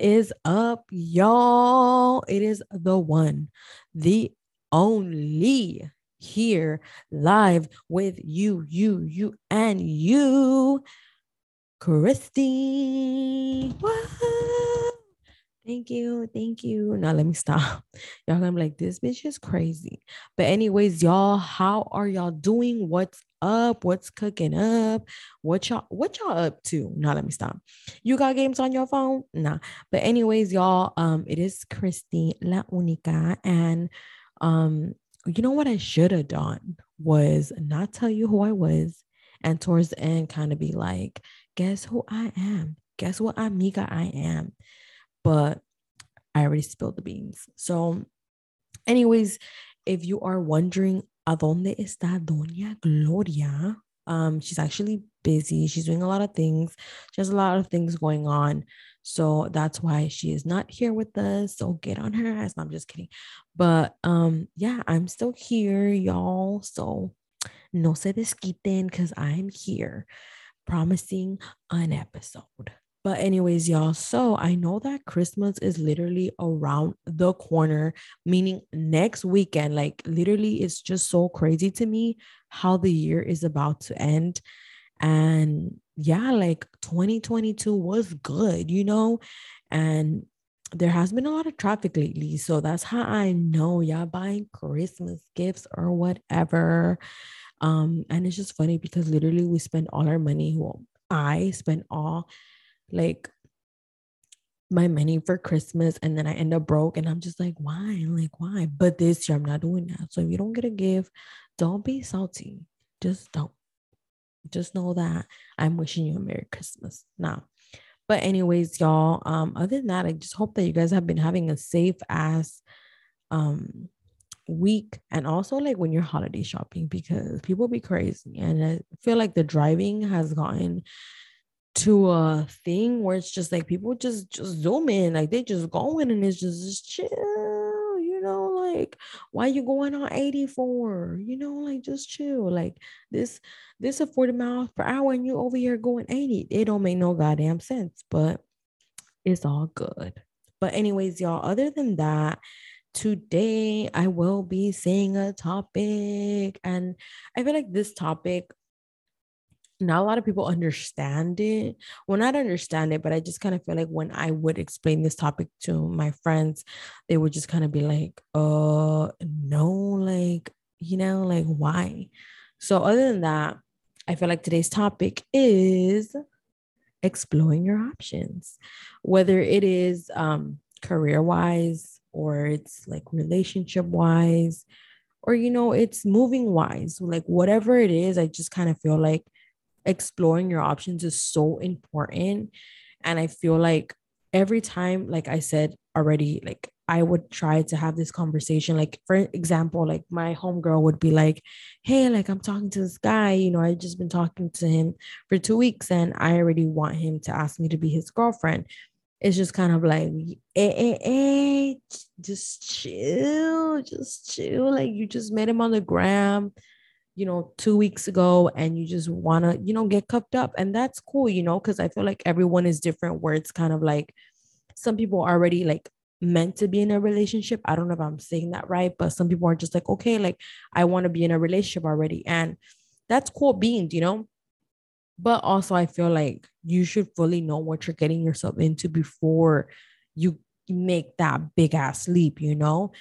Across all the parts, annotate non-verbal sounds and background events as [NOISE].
Is up, y'all? It is the one, the only here live with you, you, you, and you, Christy. What? Thank you. Thank you. Now let me stop. [LAUGHS] Y'all I'm like, this bitch is crazy. But, anyways, y'all, how are y'all doing? What's up? What's cooking up? What y'all what y'all up to? Now let me stop. You got games on your phone? Nah. But anyways, y'all, um, it is Christy La Única. And um, you know what I should have done was not tell you who I was, and towards the end, kind of be like, guess who I am? Guess what amiga I am? but I already spilled the beans. So, anyways, if you are wondering, ¿a dónde está Doña Gloria? Um, she's actually busy. She's doing a lot of things. She has a lot of things going on. So that's why she is not here with us. So get on her ass. No, I'm just kidding. But um, yeah, I'm still here, y'all. So no se desquiten because I'm here promising an episode. But, anyways, y'all, so I know that Christmas is literally around the corner, meaning next weekend. Like, literally, it's just so crazy to me how the year is about to end. And yeah, like 2022 was good, you know? And there has been a lot of traffic lately. So that's how I know y'all buying Christmas gifts or whatever. Um, and it's just funny because literally we spend all our money. Well, I spend all like my money for Christmas and then I end up broke and I'm just like, why? like, why? But this year I'm not doing that. So if you don't get a gift, don't be salty. Just don't. Just know that I'm wishing you a Merry Christmas now. But anyways, y'all, um, other than that, I just hope that you guys have been having a safe ass um week and also like when you're holiday shopping because people be crazy and I feel like the driving has gotten to a thing where it's just like people just just zoom in like they just going and it's just, just chill you know like why you going on 84 you know like just chill like this this is 40 miles per hour and you over here going 80 it don't make no goddamn sense but it's all good. But anyways y'all other than that today I will be saying a topic and I feel like this topic not a lot of people understand it. Well, not understand it, but I just kind of feel like when I would explain this topic to my friends, they would just kind of be like, uh, no, like, you know, like why? So, other than that, I feel like today's topic is exploring your options, whether it is um, career wise or it's like relationship wise or, you know, it's moving wise, like whatever it is, I just kind of feel like exploring your options is so important. And I feel like every time, like I said already, like I would try to have this conversation. Like, for example, like my homegirl would be like, Hey, like I'm talking to this guy, you know, I've just been talking to him for two weeks and I already want him to ask me to be his girlfriend. It's just kind of like, eh, eh, eh, hey, hey, hey, just chill, just chill. Like you just met him on the gram you know, two weeks ago and you just want to, you know, get cuffed up. And that's cool, you know, because I feel like everyone is different where it's kind of like some people are already like meant to be in a relationship. I don't know if I'm saying that right, but some people are just like, okay, like I want to be in a relationship already. And that's cool being, you know. But also, I feel like you should fully know what you're getting yourself into before you make that big ass leap, you know.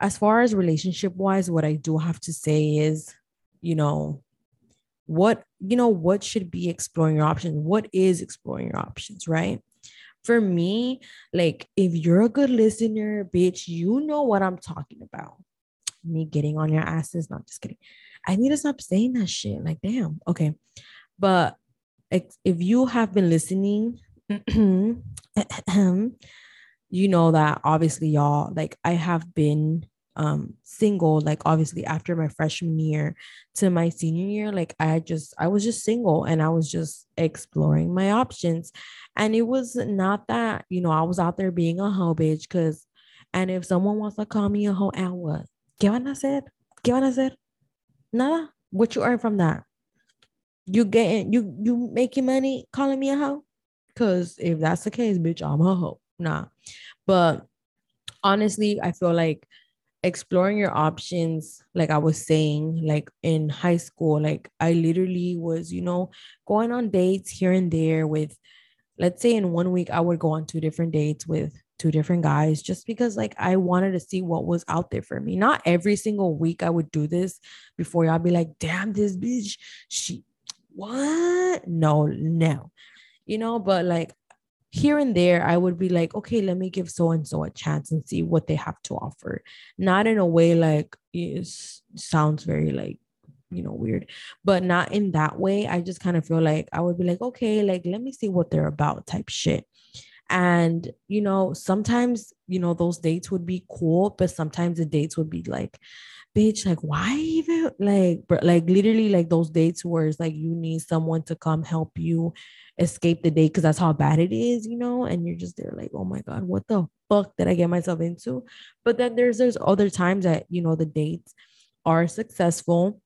As far as relationship wise, what I do have to say is you know what you know what should be exploring your options? What is exploring your options right? For me like if you're a good listener bitch you know what i'm talking about. Me getting on your asses not just kidding. I need to stop saying that shit like damn okay. But if you have been listening [CLEARS THROAT] you know that obviously y'all like i have been um single like obviously after my freshman year to my senior year like i just i was just single and i was just exploring my options and it was not that you know i was out there being a hoe bitch because and if someone wants to call me a hoe and what ¿Qué van a hacer? ¿Qué van a hacer? Nada. What you earn from that? You getting you you making money calling me a hoe? Cause if that's the case, bitch, I'm a hoe. nah. But honestly, I feel like exploring your options like i was saying like in high school like i literally was you know going on dates here and there with let's say in one week i would go on two different dates with two different guys just because like i wanted to see what was out there for me. Not every single week i would do this before y'all be like damn this bitch she what? No no. You know but like here and there, I would be like, okay, let me give so and so a chance and see what they have to offer. Not in a way like it sounds very like, you know, weird, but not in that way. I just kind of feel like I would be like, okay, like, let me see what they're about type shit. And, you know, sometimes, you know, those dates would be cool, but sometimes the dates would be like, bitch, like, why even like, like literally like those dates where it's like you need someone to come help you escape the date because that's how bad it is, you know, and you're just there like, oh my God, what the fuck did I get myself into? But then there's there's other times that, you know, the dates are successful,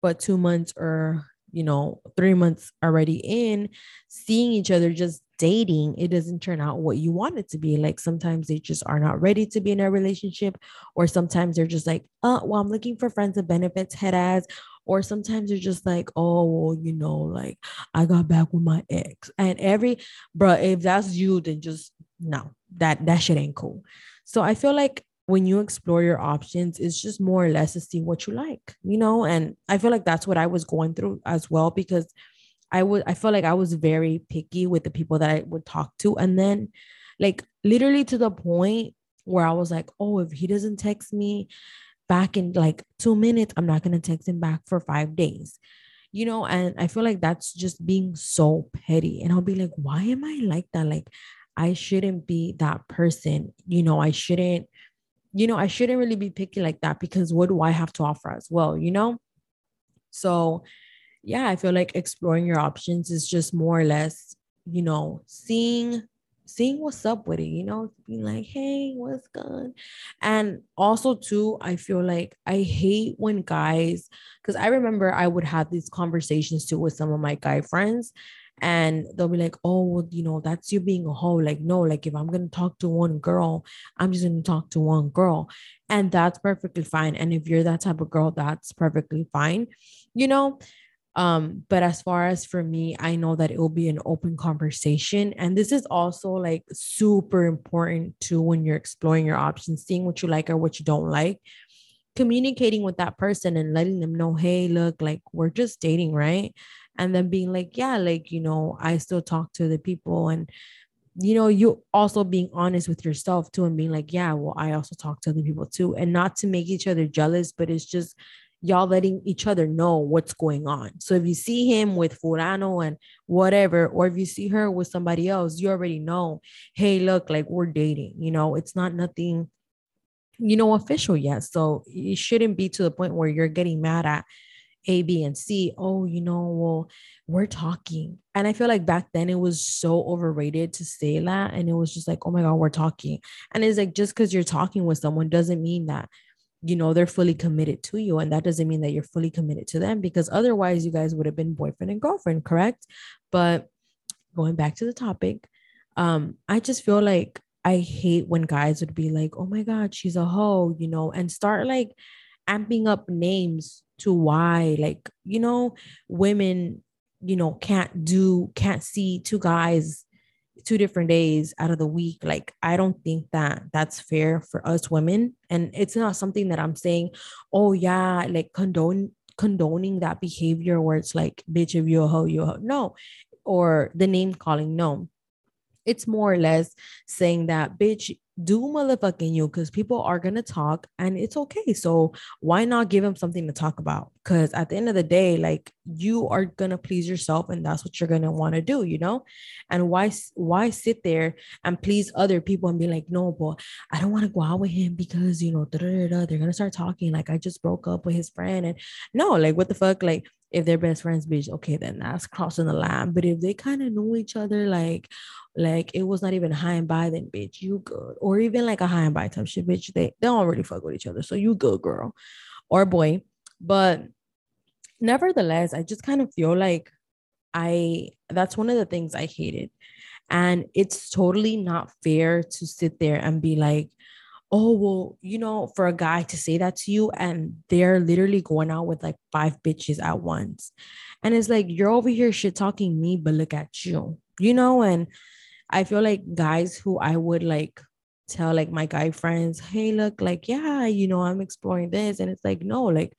but two months or you know, three months already in, seeing each other just dating, it doesn't turn out what you want it to be. Like sometimes they just are not ready to be in a relationship, or sometimes they're just like, oh, well, I'm looking for friends of benefits, head ass, or sometimes they're just like, oh, well, you know, like I got back with my ex. And every bro, if that's you, then just no, that that shit ain't cool. So I feel like when you explore your options, it's just more or less to see what you like, you know? And I feel like that's what I was going through as well because I would I felt like I was very picky with the people that I would talk to. And then like literally to the point where I was like, oh, if he doesn't text me back in like two minutes, I'm not to text him back for five days. You know, and I feel like that's just being so petty. And I'll be like, why am I like that? Like, I shouldn't be that person. You know, I shouldn't, you know, I shouldn't really be picky like that because what do I have to offer as well? You know? So, yeah, I feel like exploring your options is just more or less, you know, seeing seeing what's up with it, you know, being like, hey, what's good? And also, too, I feel like I hate when guys, because I remember I would have these conversations too with some of my guy friends, and they'll be like, oh, well, you know, that's you being a hoe. Like, no, like if I'm to talk to one girl, I'm just to talk to one girl. And that's perfectly fine. And if you're that type of girl, that's perfectly fine, you know? Um, but as far as for me, I know that it will be an open conversation. And this is also like super important too when you're exploring your options, seeing what you like or what you don't like, communicating with that person and letting them know, hey, look, like we're just dating, right? And then being like, yeah, like, you know, I still talk to the people and you know, you also being honest with yourself too, and being like, yeah, well, I also talk to other people too, and not to make each other jealous, but it's just y'all letting each other know what's going on. So if you see him with fulano and whatever, or if you see her with somebody else, you already know, hey, look, like we're dating, you know, it's not nothing, you know, official yet. So it shouldn't be to the point where you're getting mad at A, B, and C. Oh, you know, well, we're talking. And I feel like back then it was so overrated to say that. And it was just like, oh my God, we're talking. And it's like, just because you're talking with someone doesn't mean that you know they're fully committed to you and that doesn't mean that you're fully committed to them because otherwise you guys would have been boyfriend and girlfriend correct? But going back to the topic um i just feel like i hate when guys would be like oh my god she's a hoe you know and start like amping up names to why like you know women you know can't do can't see two guys two different days out of the week like i don't think that that's fair for us women. And it's not something that i'm saying oh yeah like condone condoning that behavior where it's like bitch if you're a hoe you're a hoe. No. Or the name calling no. It's more or less saying that bitch do motherfucking you because people are gonna talk and it's okay. So why not give them something to talk about? Because at the end of the day, like you are gonna please yourself and that's what you're gonna want to do, you know? And why why sit there and please other people and be like, no, but I don't want to go out with him because you know they're gonna start talking like I just broke up with his friend and no, like what the fuck, like if they're best friends, bitch, okay, then that's crossing the line. But if they kind of know each other, like, like it was not even high and by, then bitch, you good. Or even like a high and by type shit, bitch, they, they don't really fuck with each other. So you good, girl or boy. But nevertheless, I just kind of feel like I that's one of the things I hated. And it's totally not fair to sit there and be like, oh, well, you know, for a guy to say that to you and they're literally going out with like five bitches at once. And it's like, you're over here shit talking me, but look at you, you know? And I feel like guys who I would like tell like my guy friends, hey, look, like, yeah, you know, I'm exploring this. And it's like, no, like,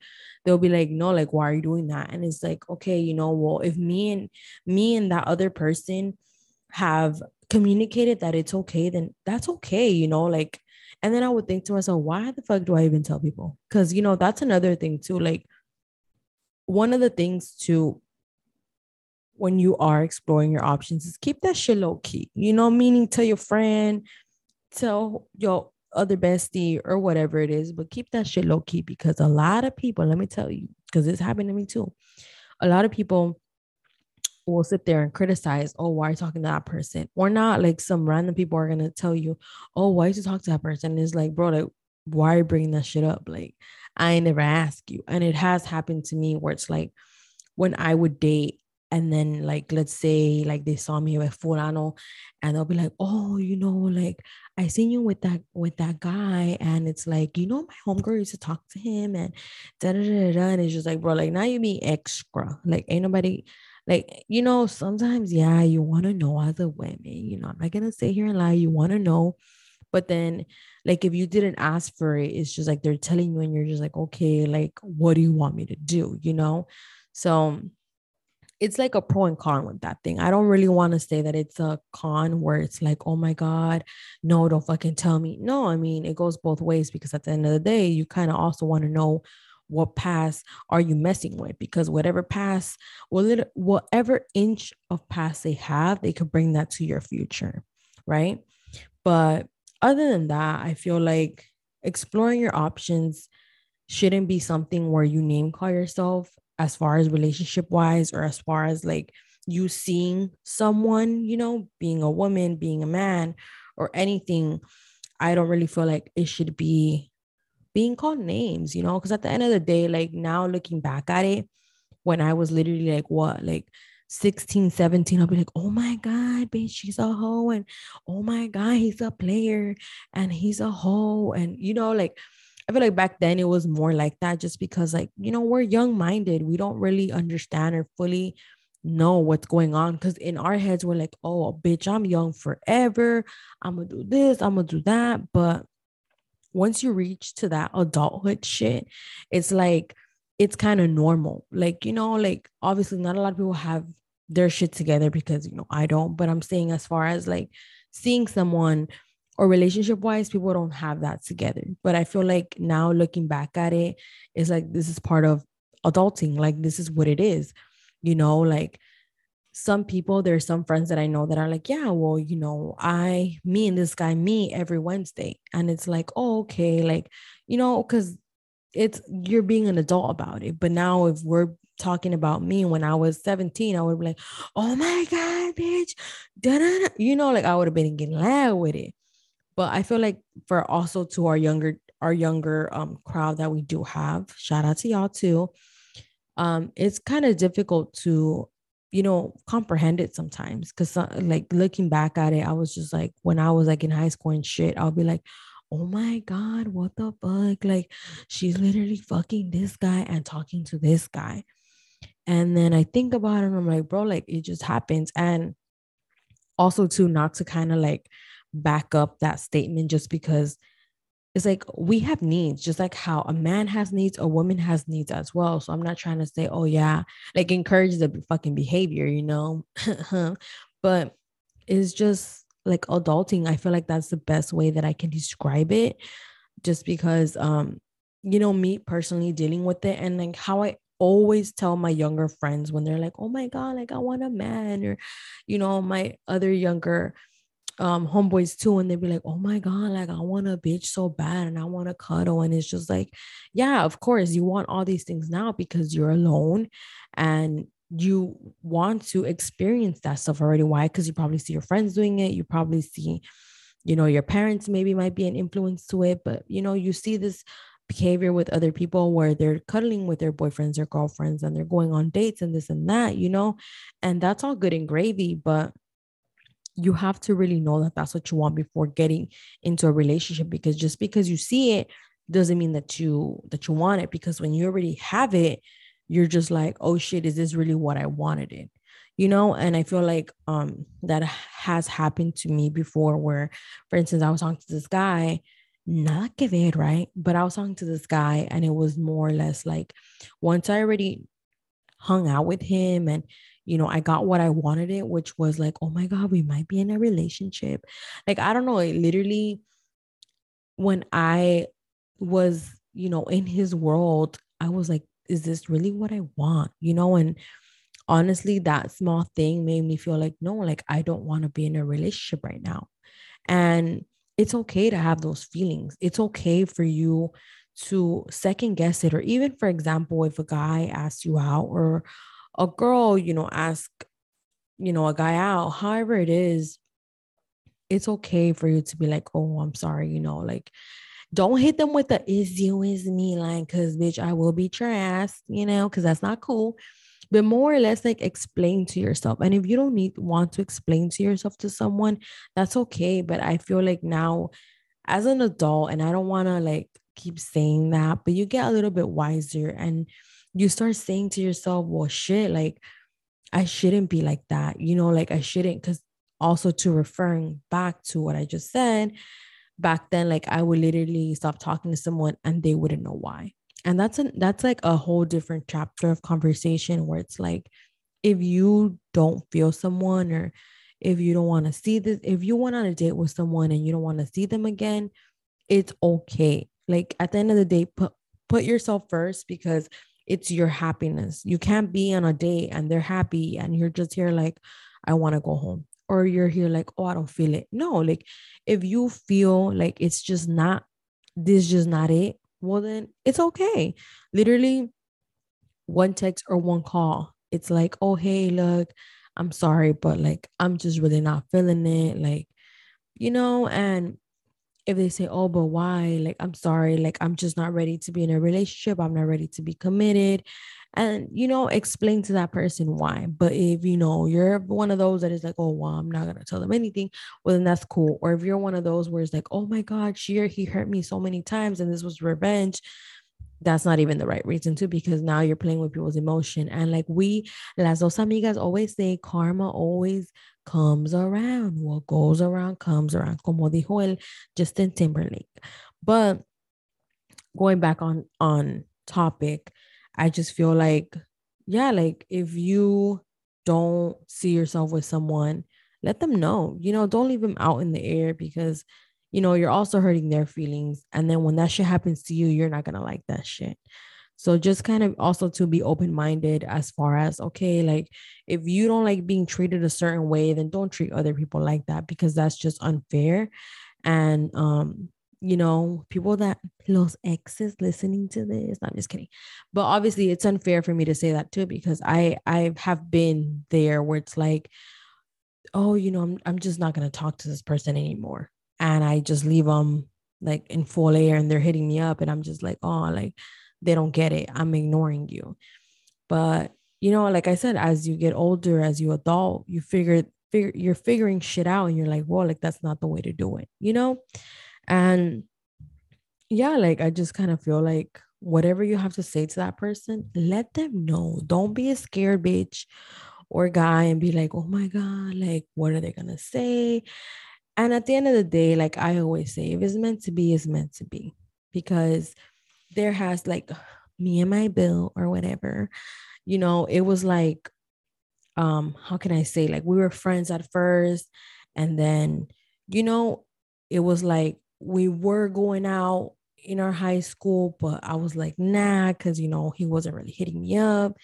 they'll be like, no, like, why are you doing that? And it's like, okay, you know, well, if me and me and that other person have communicated that it's okay, then that's okay, you know, like, and then I would think to myself, why the fuck do I even tell people? Because, you know, that's another thing too. Like, one of the things to when you are exploring your options is keep that shit low key, you know, meaning tell your friend, tell your other bestie or whatever it is, but keep that shit low key because a lot of people, let me tell you, because it's happened to me too. A lot of people will sit there and criticize, oh, why are you talking to that person? Or not like some random people are gonna tell you, oh, why did you talk to that person? And it's like, bro, like, why are you bringing that shit up? Like, I never ask you. And it has happened to me where it's like when I would date and then like let's say like they saw me with fulano and they'll be like oh you know like i seen you with that with that guy and it's like you know my homegirl used to talk to him and da da da da and it's just like bro like now you being extra like ain't nobody like you know sometimes yeah you want to know other women you know i'm not gonna sit here and lie you want to know but then like if you didn't ask for it it's just like they're telling you and you're just like okay like what do you want me to do you know so it's like a pro and con with that thing. I don't really want to say that it's a con where it's like, oh my God, no, don't fucking tell me. No, I mean, it goes both ways because at the end of the day, you kind of also want to know what past are you messing with because whatever past, whatever inch of past they have, they could bring that to your future, right? But other than that, I feel like exploring your options shouldn't be something where you name call yourself as far as relationship wise or as far as like you seeing someone, you know, being a woman, being a man, or anything, I don't really feel like it should be being called names, you know, because at the end of the day, like now looking back at it, when I was literally like, what, like 16, 17, I'll be like, oh my God, bitch, she's a hoe. And oh my God, he's a player and he's a hoe. And, you know, like I feel like back then it was more like that just because, like, you know, we're young minded. We don't really understand or fully know what's going on because in our heads, we're like, oh, bitch, I'm young forever. I'm gonna do this, I'm gonna do that. But once you reach to that adulthood shit, it's like, it's kind of normal. Like, you know, like, obviously, not a lot of people have their shit together because, you know, I don't, but I'm saying as far as like seeing someone or relationship wise, people don't have that together. But I feel like now looking back at it, it's like this is part of adulting. Like this is what it is. You know, like some people, there's some friends that I know that are like, yeah, well, you know, I, me and this guy meet every Wednesday. And it's like, oh, okay. Like, you know, because it's, you're being an adult about it. But now if we're talking about me when I was 17, I would be like, oh my God, bitch. Da-da-da. You know, like I would have been getting loud with it but i feel like for also to our younger our younger um crowd that we do have shout out to y'all too um it's kind of difficult to you know comprehend it sometimes because uh, like looking back at it i was just like when i was like in high school and shit i'll be like oh my god what the fuck? Like she's literally fucking this guy and talking to this guy. And then i think about it and i'm like bro like it just happens. And also too not to kind of like back up that statement just because it's like we have needs just like how a man has needs a woman has needs as well. So i'm not trying to say oh yeah like encourage the fucking behavior you know? [LAUGHS] But it's just like adulting i feel like that's the best way that i can describe it just because um you know me personally dealing with it and like how i always tell my younger friends when they're like oh my god like i want a man or you know my other younger um homeboys too and they'd be like oh my god like i want a bitch so bad and i want to cuddle and it's just like yeah of course you want all these things now because you're alone and you want to experience that stuff already. Why? Because you probably see your friends doing it you probably see you know your parents maybe might be an influence to it but you know you see this behavior with other people where they're cuddling with their boyfriends or girlfriends and they're going on dates and this and that you know and that's all good and gravy but you have to really know that that's what you want before getting into a relationship because just because you see it doesn't mean that you that you want it because when you already have it you're just like oh shit is this really what i wanted it? You know and i feel like um that has happened to me before where for instance i was talking to this guy not que ver, right? But i was talking to this guy and it was more or less like once i already hung out with him and you know i got what i wanted it which was like oh my god we might be in a relationship. Like i don't know it literally when i was you know in his world i was like is this really what i want? You know and honestly that small thing made me feel like no like i don't want to be in a relationship right now. And it's okay to have those feelings. It's okay for you to second guess it or even for example if a guy asks you out or a girl you know ask you know a guy out however it is it's okay for you to be like oh i'm sorry you know like don't hit them with the is you is me line because bitch i will beat your ass you know because that's not cool. But more or less like explain to yourself and if you don't need want to explain to yourself to someone that's okay but i feel like now as an adult and i don't want to like keep saying that but you get a little bit wiser and you start saying to yourself well shit like i shouldn't be like that you know like i shouldn't because also to referring back to what i just said back then like i would literally stop talking to someone and they wouldn't know why. And that's a that's like a whole different chapter of conversation where it's like if you don't feel someone or if you don't want to see this if you went on a date with someone and you don't want to see them again it's okay. Like at the end of the day put put yourself first because it's your happiness. You can't be on a date and they're happy and you're just here like i want to go home or you're here like oh i don't feel it. No like if you feel like it's just not this just not it well then it's okay. Literally one text or one call it's like oh hey look i'm sorry but like i'm just really not feeling it like you know and if they say oh but why? Like i'm sorry. Like i'm just not ready to be in a relationship. I'm not ready to be committed. And you know explain to that person why. But if you know you're one of those that is like oh well i'm not gonna tell them anything well then that's cool. Or if you're one of those where it's like oh my god she or he hurt me so many times and this was revenge that's not even the right reason to because now you're playing with people's emotion. And like we las dos amigas always say karma always comes around what goes around comes around como dijo el justin timberlake but going back on on topic I just feel like, yeah, like if you don't see yourself with someone, let them know. You know, don't leave them out in the air because, you know, you're also hurting their feelings. And then when that shit happens to you, you're not to like that shit. So just kind of also to be open minded as far as, okay, like if you don't like being treated a certain way, then don't treat other people like that because that's just unfair. And um, you know, people that los exes listening to this. I'm just kidding. But obviously it's unfair for me to say that too, because I I have been there where it's like, oh, you know, I'm I'm just not gonna talk to this person anymore. And I just leave them like in full air and they're hitting me up and I'm just like, oh, like they don't get it. I'm ignoring you. But you know, like I said, as you get older, as you adult, you figure figure you're figuring shit out and you're like, well, like that's not the way to do it, you know? And yeah, like I just kind of feel like whatever you have to say to that person, let them know. Don't be a scared bitch or guy and be like, oh my God, like, what are they going to say? And at the end of the day, like I always say, if it's meant to be, it's meant to be. Because there has like me and my bill or whatever, you know, it was like, um, how can I say, like we were friends at first, and then, you know, it was like we were going out in our high school, but I was like, nah, because, you know, he wasn't really hitting me up.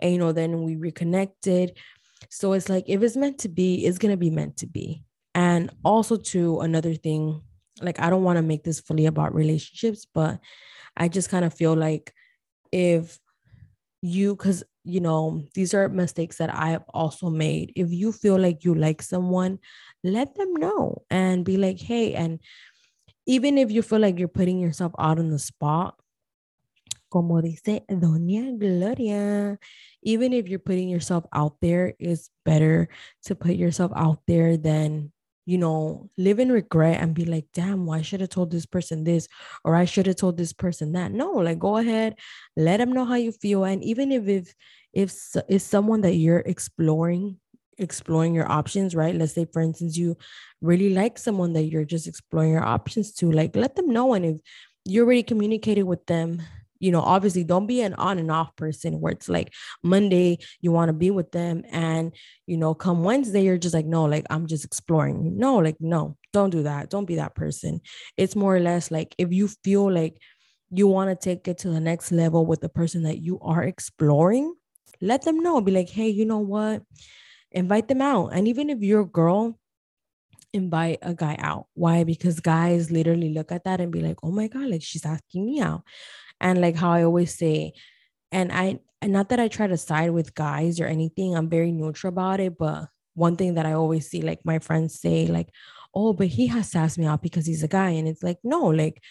And, you know, then we reconnected. So it's like, if it's meant to be, it's going to be meant to be. And also, to another thing, like, I don't want to make this fully about relationships, but I just kind of feel like if you, because, you know, these are mistakes that I have also made. If you feel like you like someone, let them know and be like, hey, and even if you feel like you're putting yourself out on the spot, como dice Doña Gloria, even if you're putting yourself out there, it's better to put yourself out there than you know, live in regret and be like, damn, why should have told this person this or I should have told this person that. No, like go ahead, let them know how you feel. And even if if if it's someone that you're exploring, exploring your options, right? Let's say, for instance, you really like someone that you're just exploring your options to, like let them know. And if you already communicated with them you know obviously don't be an on and off person where it's like monday you want to be with them and you know come wednesday you're just like no like i'm just exploring. No like no don't do that. Don't be that person. It's more or less like if you feel like you want to take it to the next level with the person that you are exploring let them know. Be like hey you know what? Invite them out. And even if you're a girl invite a guy out why? Because guys literally look at that and be like oh my god like she's asking me out and like how I always say, and I and not that I try to side with guys or anything, I'm very neutral about it. But one thing that I always see, like my friends say, like, oh, but he has to ask me out because he's a guy. And it's like, no, like,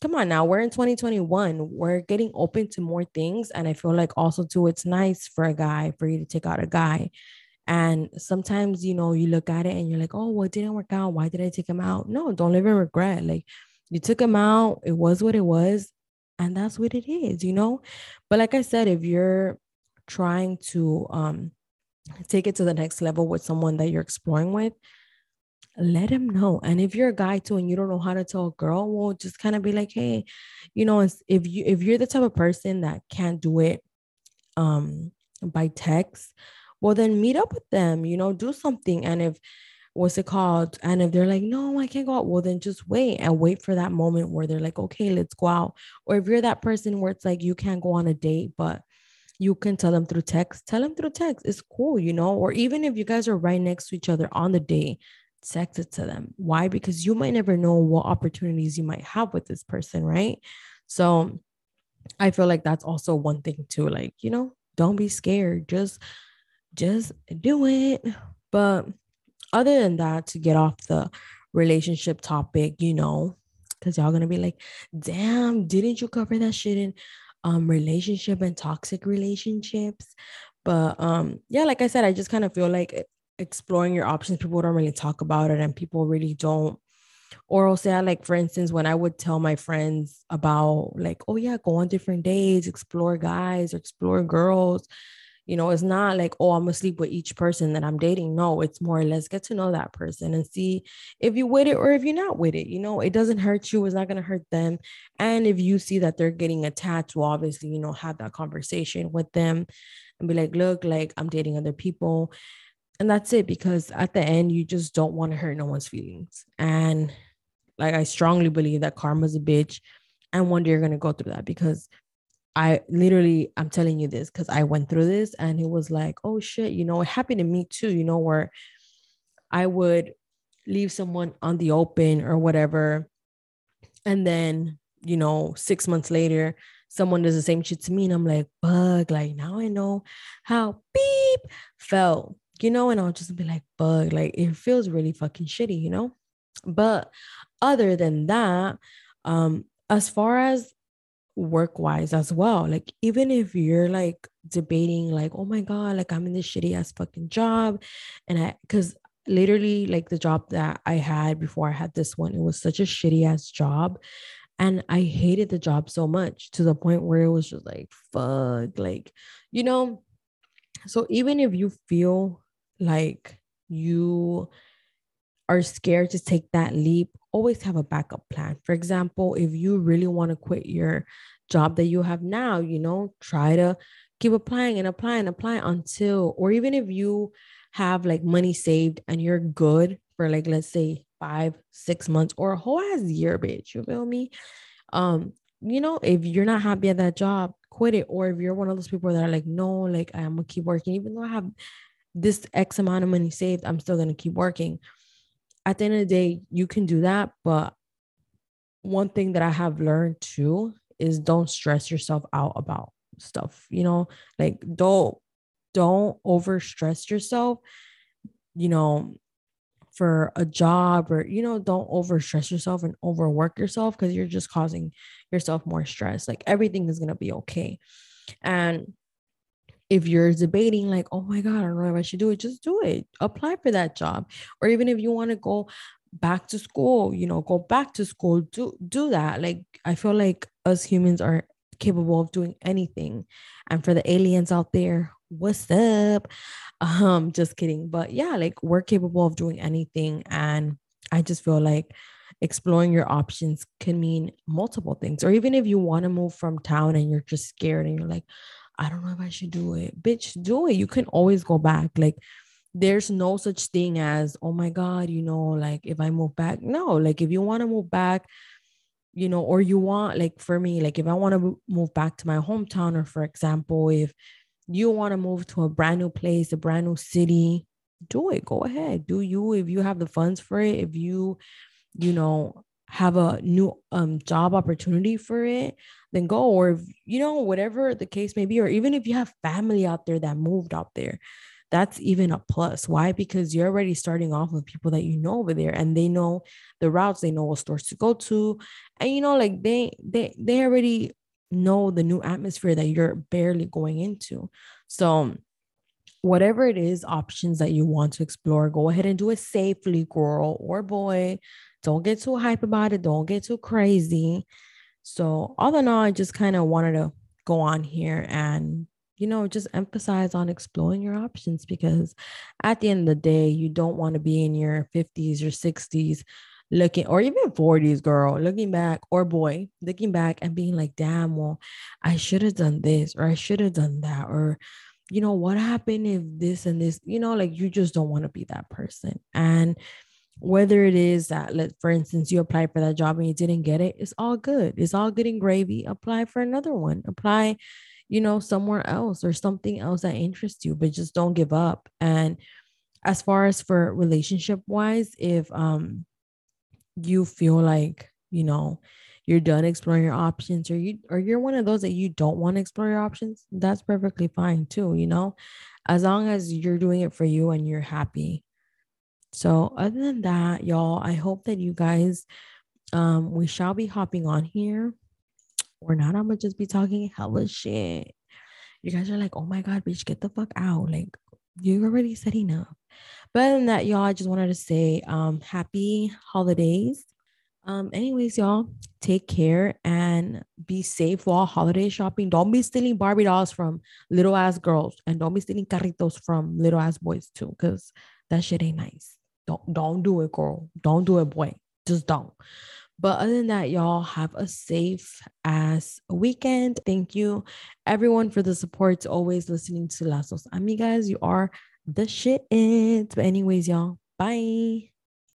come on now, we're in 2021. We're getting open to more things. And I feel like also too, it's nice for a guy for you to take out a guy. And sometimes, you know, you look at it and you're like, oh, well, it didn't work out. Why did I take him out? No, don't live in regret. Like you took him out, it was what it was and that's what it is you know? But like i said if you're trying to um take it to the next level with someone that you're exploring with let him know. And if you're a guy too and you don't know how to tell a girl well just kind of be like hey you know if you if you're the type of person that can't do it um by text well then meet up with them you know do something. And if what's it called? And if they're like, no, I can't go out, well, then just wait and wait for that moment where they're like, okay, let's go out. Or if you're that person where it's like you can't go on a date, but you can tell them through text, tell them through text. It's cool, you know, or even if you guys are right next to each other on the day, text it to them. Why? Because you might never know what opportunities you might have with this person, right? So I feel like that's also one thing too. Like, you know, don't be scared. Just just do it. But other than that, to get off the relationship topic, you know, because y'all gonna be like, damn, didn't you cover that shit in um relationship and toxic relationships? But um, yeah, like I said, I just kind of feel like exploring your options, people don't really talk about it and people really don't or I'll say I like for instance when i would tell my friends about like oh yeah go on different dates explore guys or explore girls you know, it's not like, oh, I'm gonna sleep with each person that I'm dating. No, it's more let's get to know that person and see if you with it or if you're not with it. You know, it doesn't hurt you, it's not gonna hurt them. And if you see that they're getting attached, well, obviously, you know, have that conversation with them and be like, look, like I'm dating other people. And that's it, because at the end, you just don't want to hurt no one's feelings. And like I strongly believe that karma's a bitch. And one day you're gonna go through that because I literally, I'm telling you this because I went through this and it was like, oh shit, you know, it happened to me too, you know, where I would leave someone on the open or whatever. And then, you know, six months later, someone does the same shit to me. And I'm like, bug, like now I know how beep felt, you know, and I'll just be like, bug, like it feels really fucking shitty, you know? But other than that, um, as far as work wise as well. Like, even if you're like debating, like, oh my God, like I'm in this shitty ass fucking job. And I, cause literally, like the job that I had before I had this one, it was such a shitty ass job. And I hated the job so much to the point where it was just like, fuck, like, you know. So even if you feel like you are scared to take that leap, always have a backup plan. For example, if you really want to quit your job that you have now, you know, try to keep applying and applying, and applying until, or even if you have like money saved and you're good for like, let's say five, six months or a whole ass year, bitch, you feel me? Um, you know, if you're not happy at that job, quit it. Or if you're one of those people that are like, no, like I'm gonna keep working, even though I have this X amount of money saved, I'm still gonna keep working at the end of the day, you can do that. But one thing that I have learned too is don't stress yourself out about stuff, you know, like don't don't over stress yourself, you know, for a job or you know, don't over stress yourself and overwork yourself because you're just causing yourself more stress. Like everything is gonna be okay. And if you're debating like oh my god i don't know if i should do it just do it. Apply for that job. Or even if you want to go back to school you know go back to school do do that. Like i feel like us humans are capable of doing anything. And for the aliens out there what's up? [LAUGHS] Um just kidding. But yeah like we're capable of doing anything. And i just feel like exploring your options can mean multiple things. Or even if you want to move from town and you're just scared and you're like I don't know if I should do it. Bitch, do it. You can always go back. Like, there's no such thing as, oh my God, you know, like if I move back. No, like if you want to move back, you know, or you want, like for me, like if I want to move back to my hometown, or for example, if you want to move to a brand new place, a brand new city, do it. Go ahead. Do you if you have the funds for it, if you, you know, have a new um job opportunity for it, then go. Or if, you know, whatever the case may be, or even if you have family out there that moved out there, that's even a plus. Why? Because you're already starting off with people that you know over there and they know the routes, they know what stores to go to. And you know, like they they they already know the new atmosphere that you're barely going into. So whatever it is, options that you want to explore, go ahead and do it safely, girl or boy. Don't get too hype about it. Don't get too crazy. So, all in all, I just kind of wanted to go on here and, you know, just emphasize on exploring your options because at the end of the day, you don't want to be in your 50s or 60s looking, or even 40s, girl, looking back, or boy, looking back and being like, damn, well, I should have done this, or I should have done that, or, you know, what happened if this and this, you know, like you just don't want to be that person. And, whether it is that let for instance you applied for that job and you didn't get it it's all good. It's all good and gravy. Apply for another one. Apply you know somewhere else or something else that interests you but just don't give up. And as far as for relationship wise if um you feel like you know you're done exploring your options or you or you're one of those that you don't want to explore your options that's perfectly fine too you know as long as you're doing it for you and you're happy so, other than that, y'all, I hope that you guys, um, we shall be hopping on here. Or not, I'm gonna just be talking hella shit. You guys are like, oh my god, bitch, get the fuck out. Like, you already said enough. But other than that, y'all, I just wanted to say um happy holidays. Um, anyways, y'all, take care and be safe while holiday shopping. Don't be stealing Barbie dolls from little ass girls and don't be stealing carritos from little ass boys too, because that shit ain't nice. Don't don't do it, girl. Don't do it, boy. Just don't. But other than that, y'all have a safe ass weekend. Thank you, everyone, for the support. Always listening to Las Dos Amigas. You are the shit. But anyways, y'all, bye.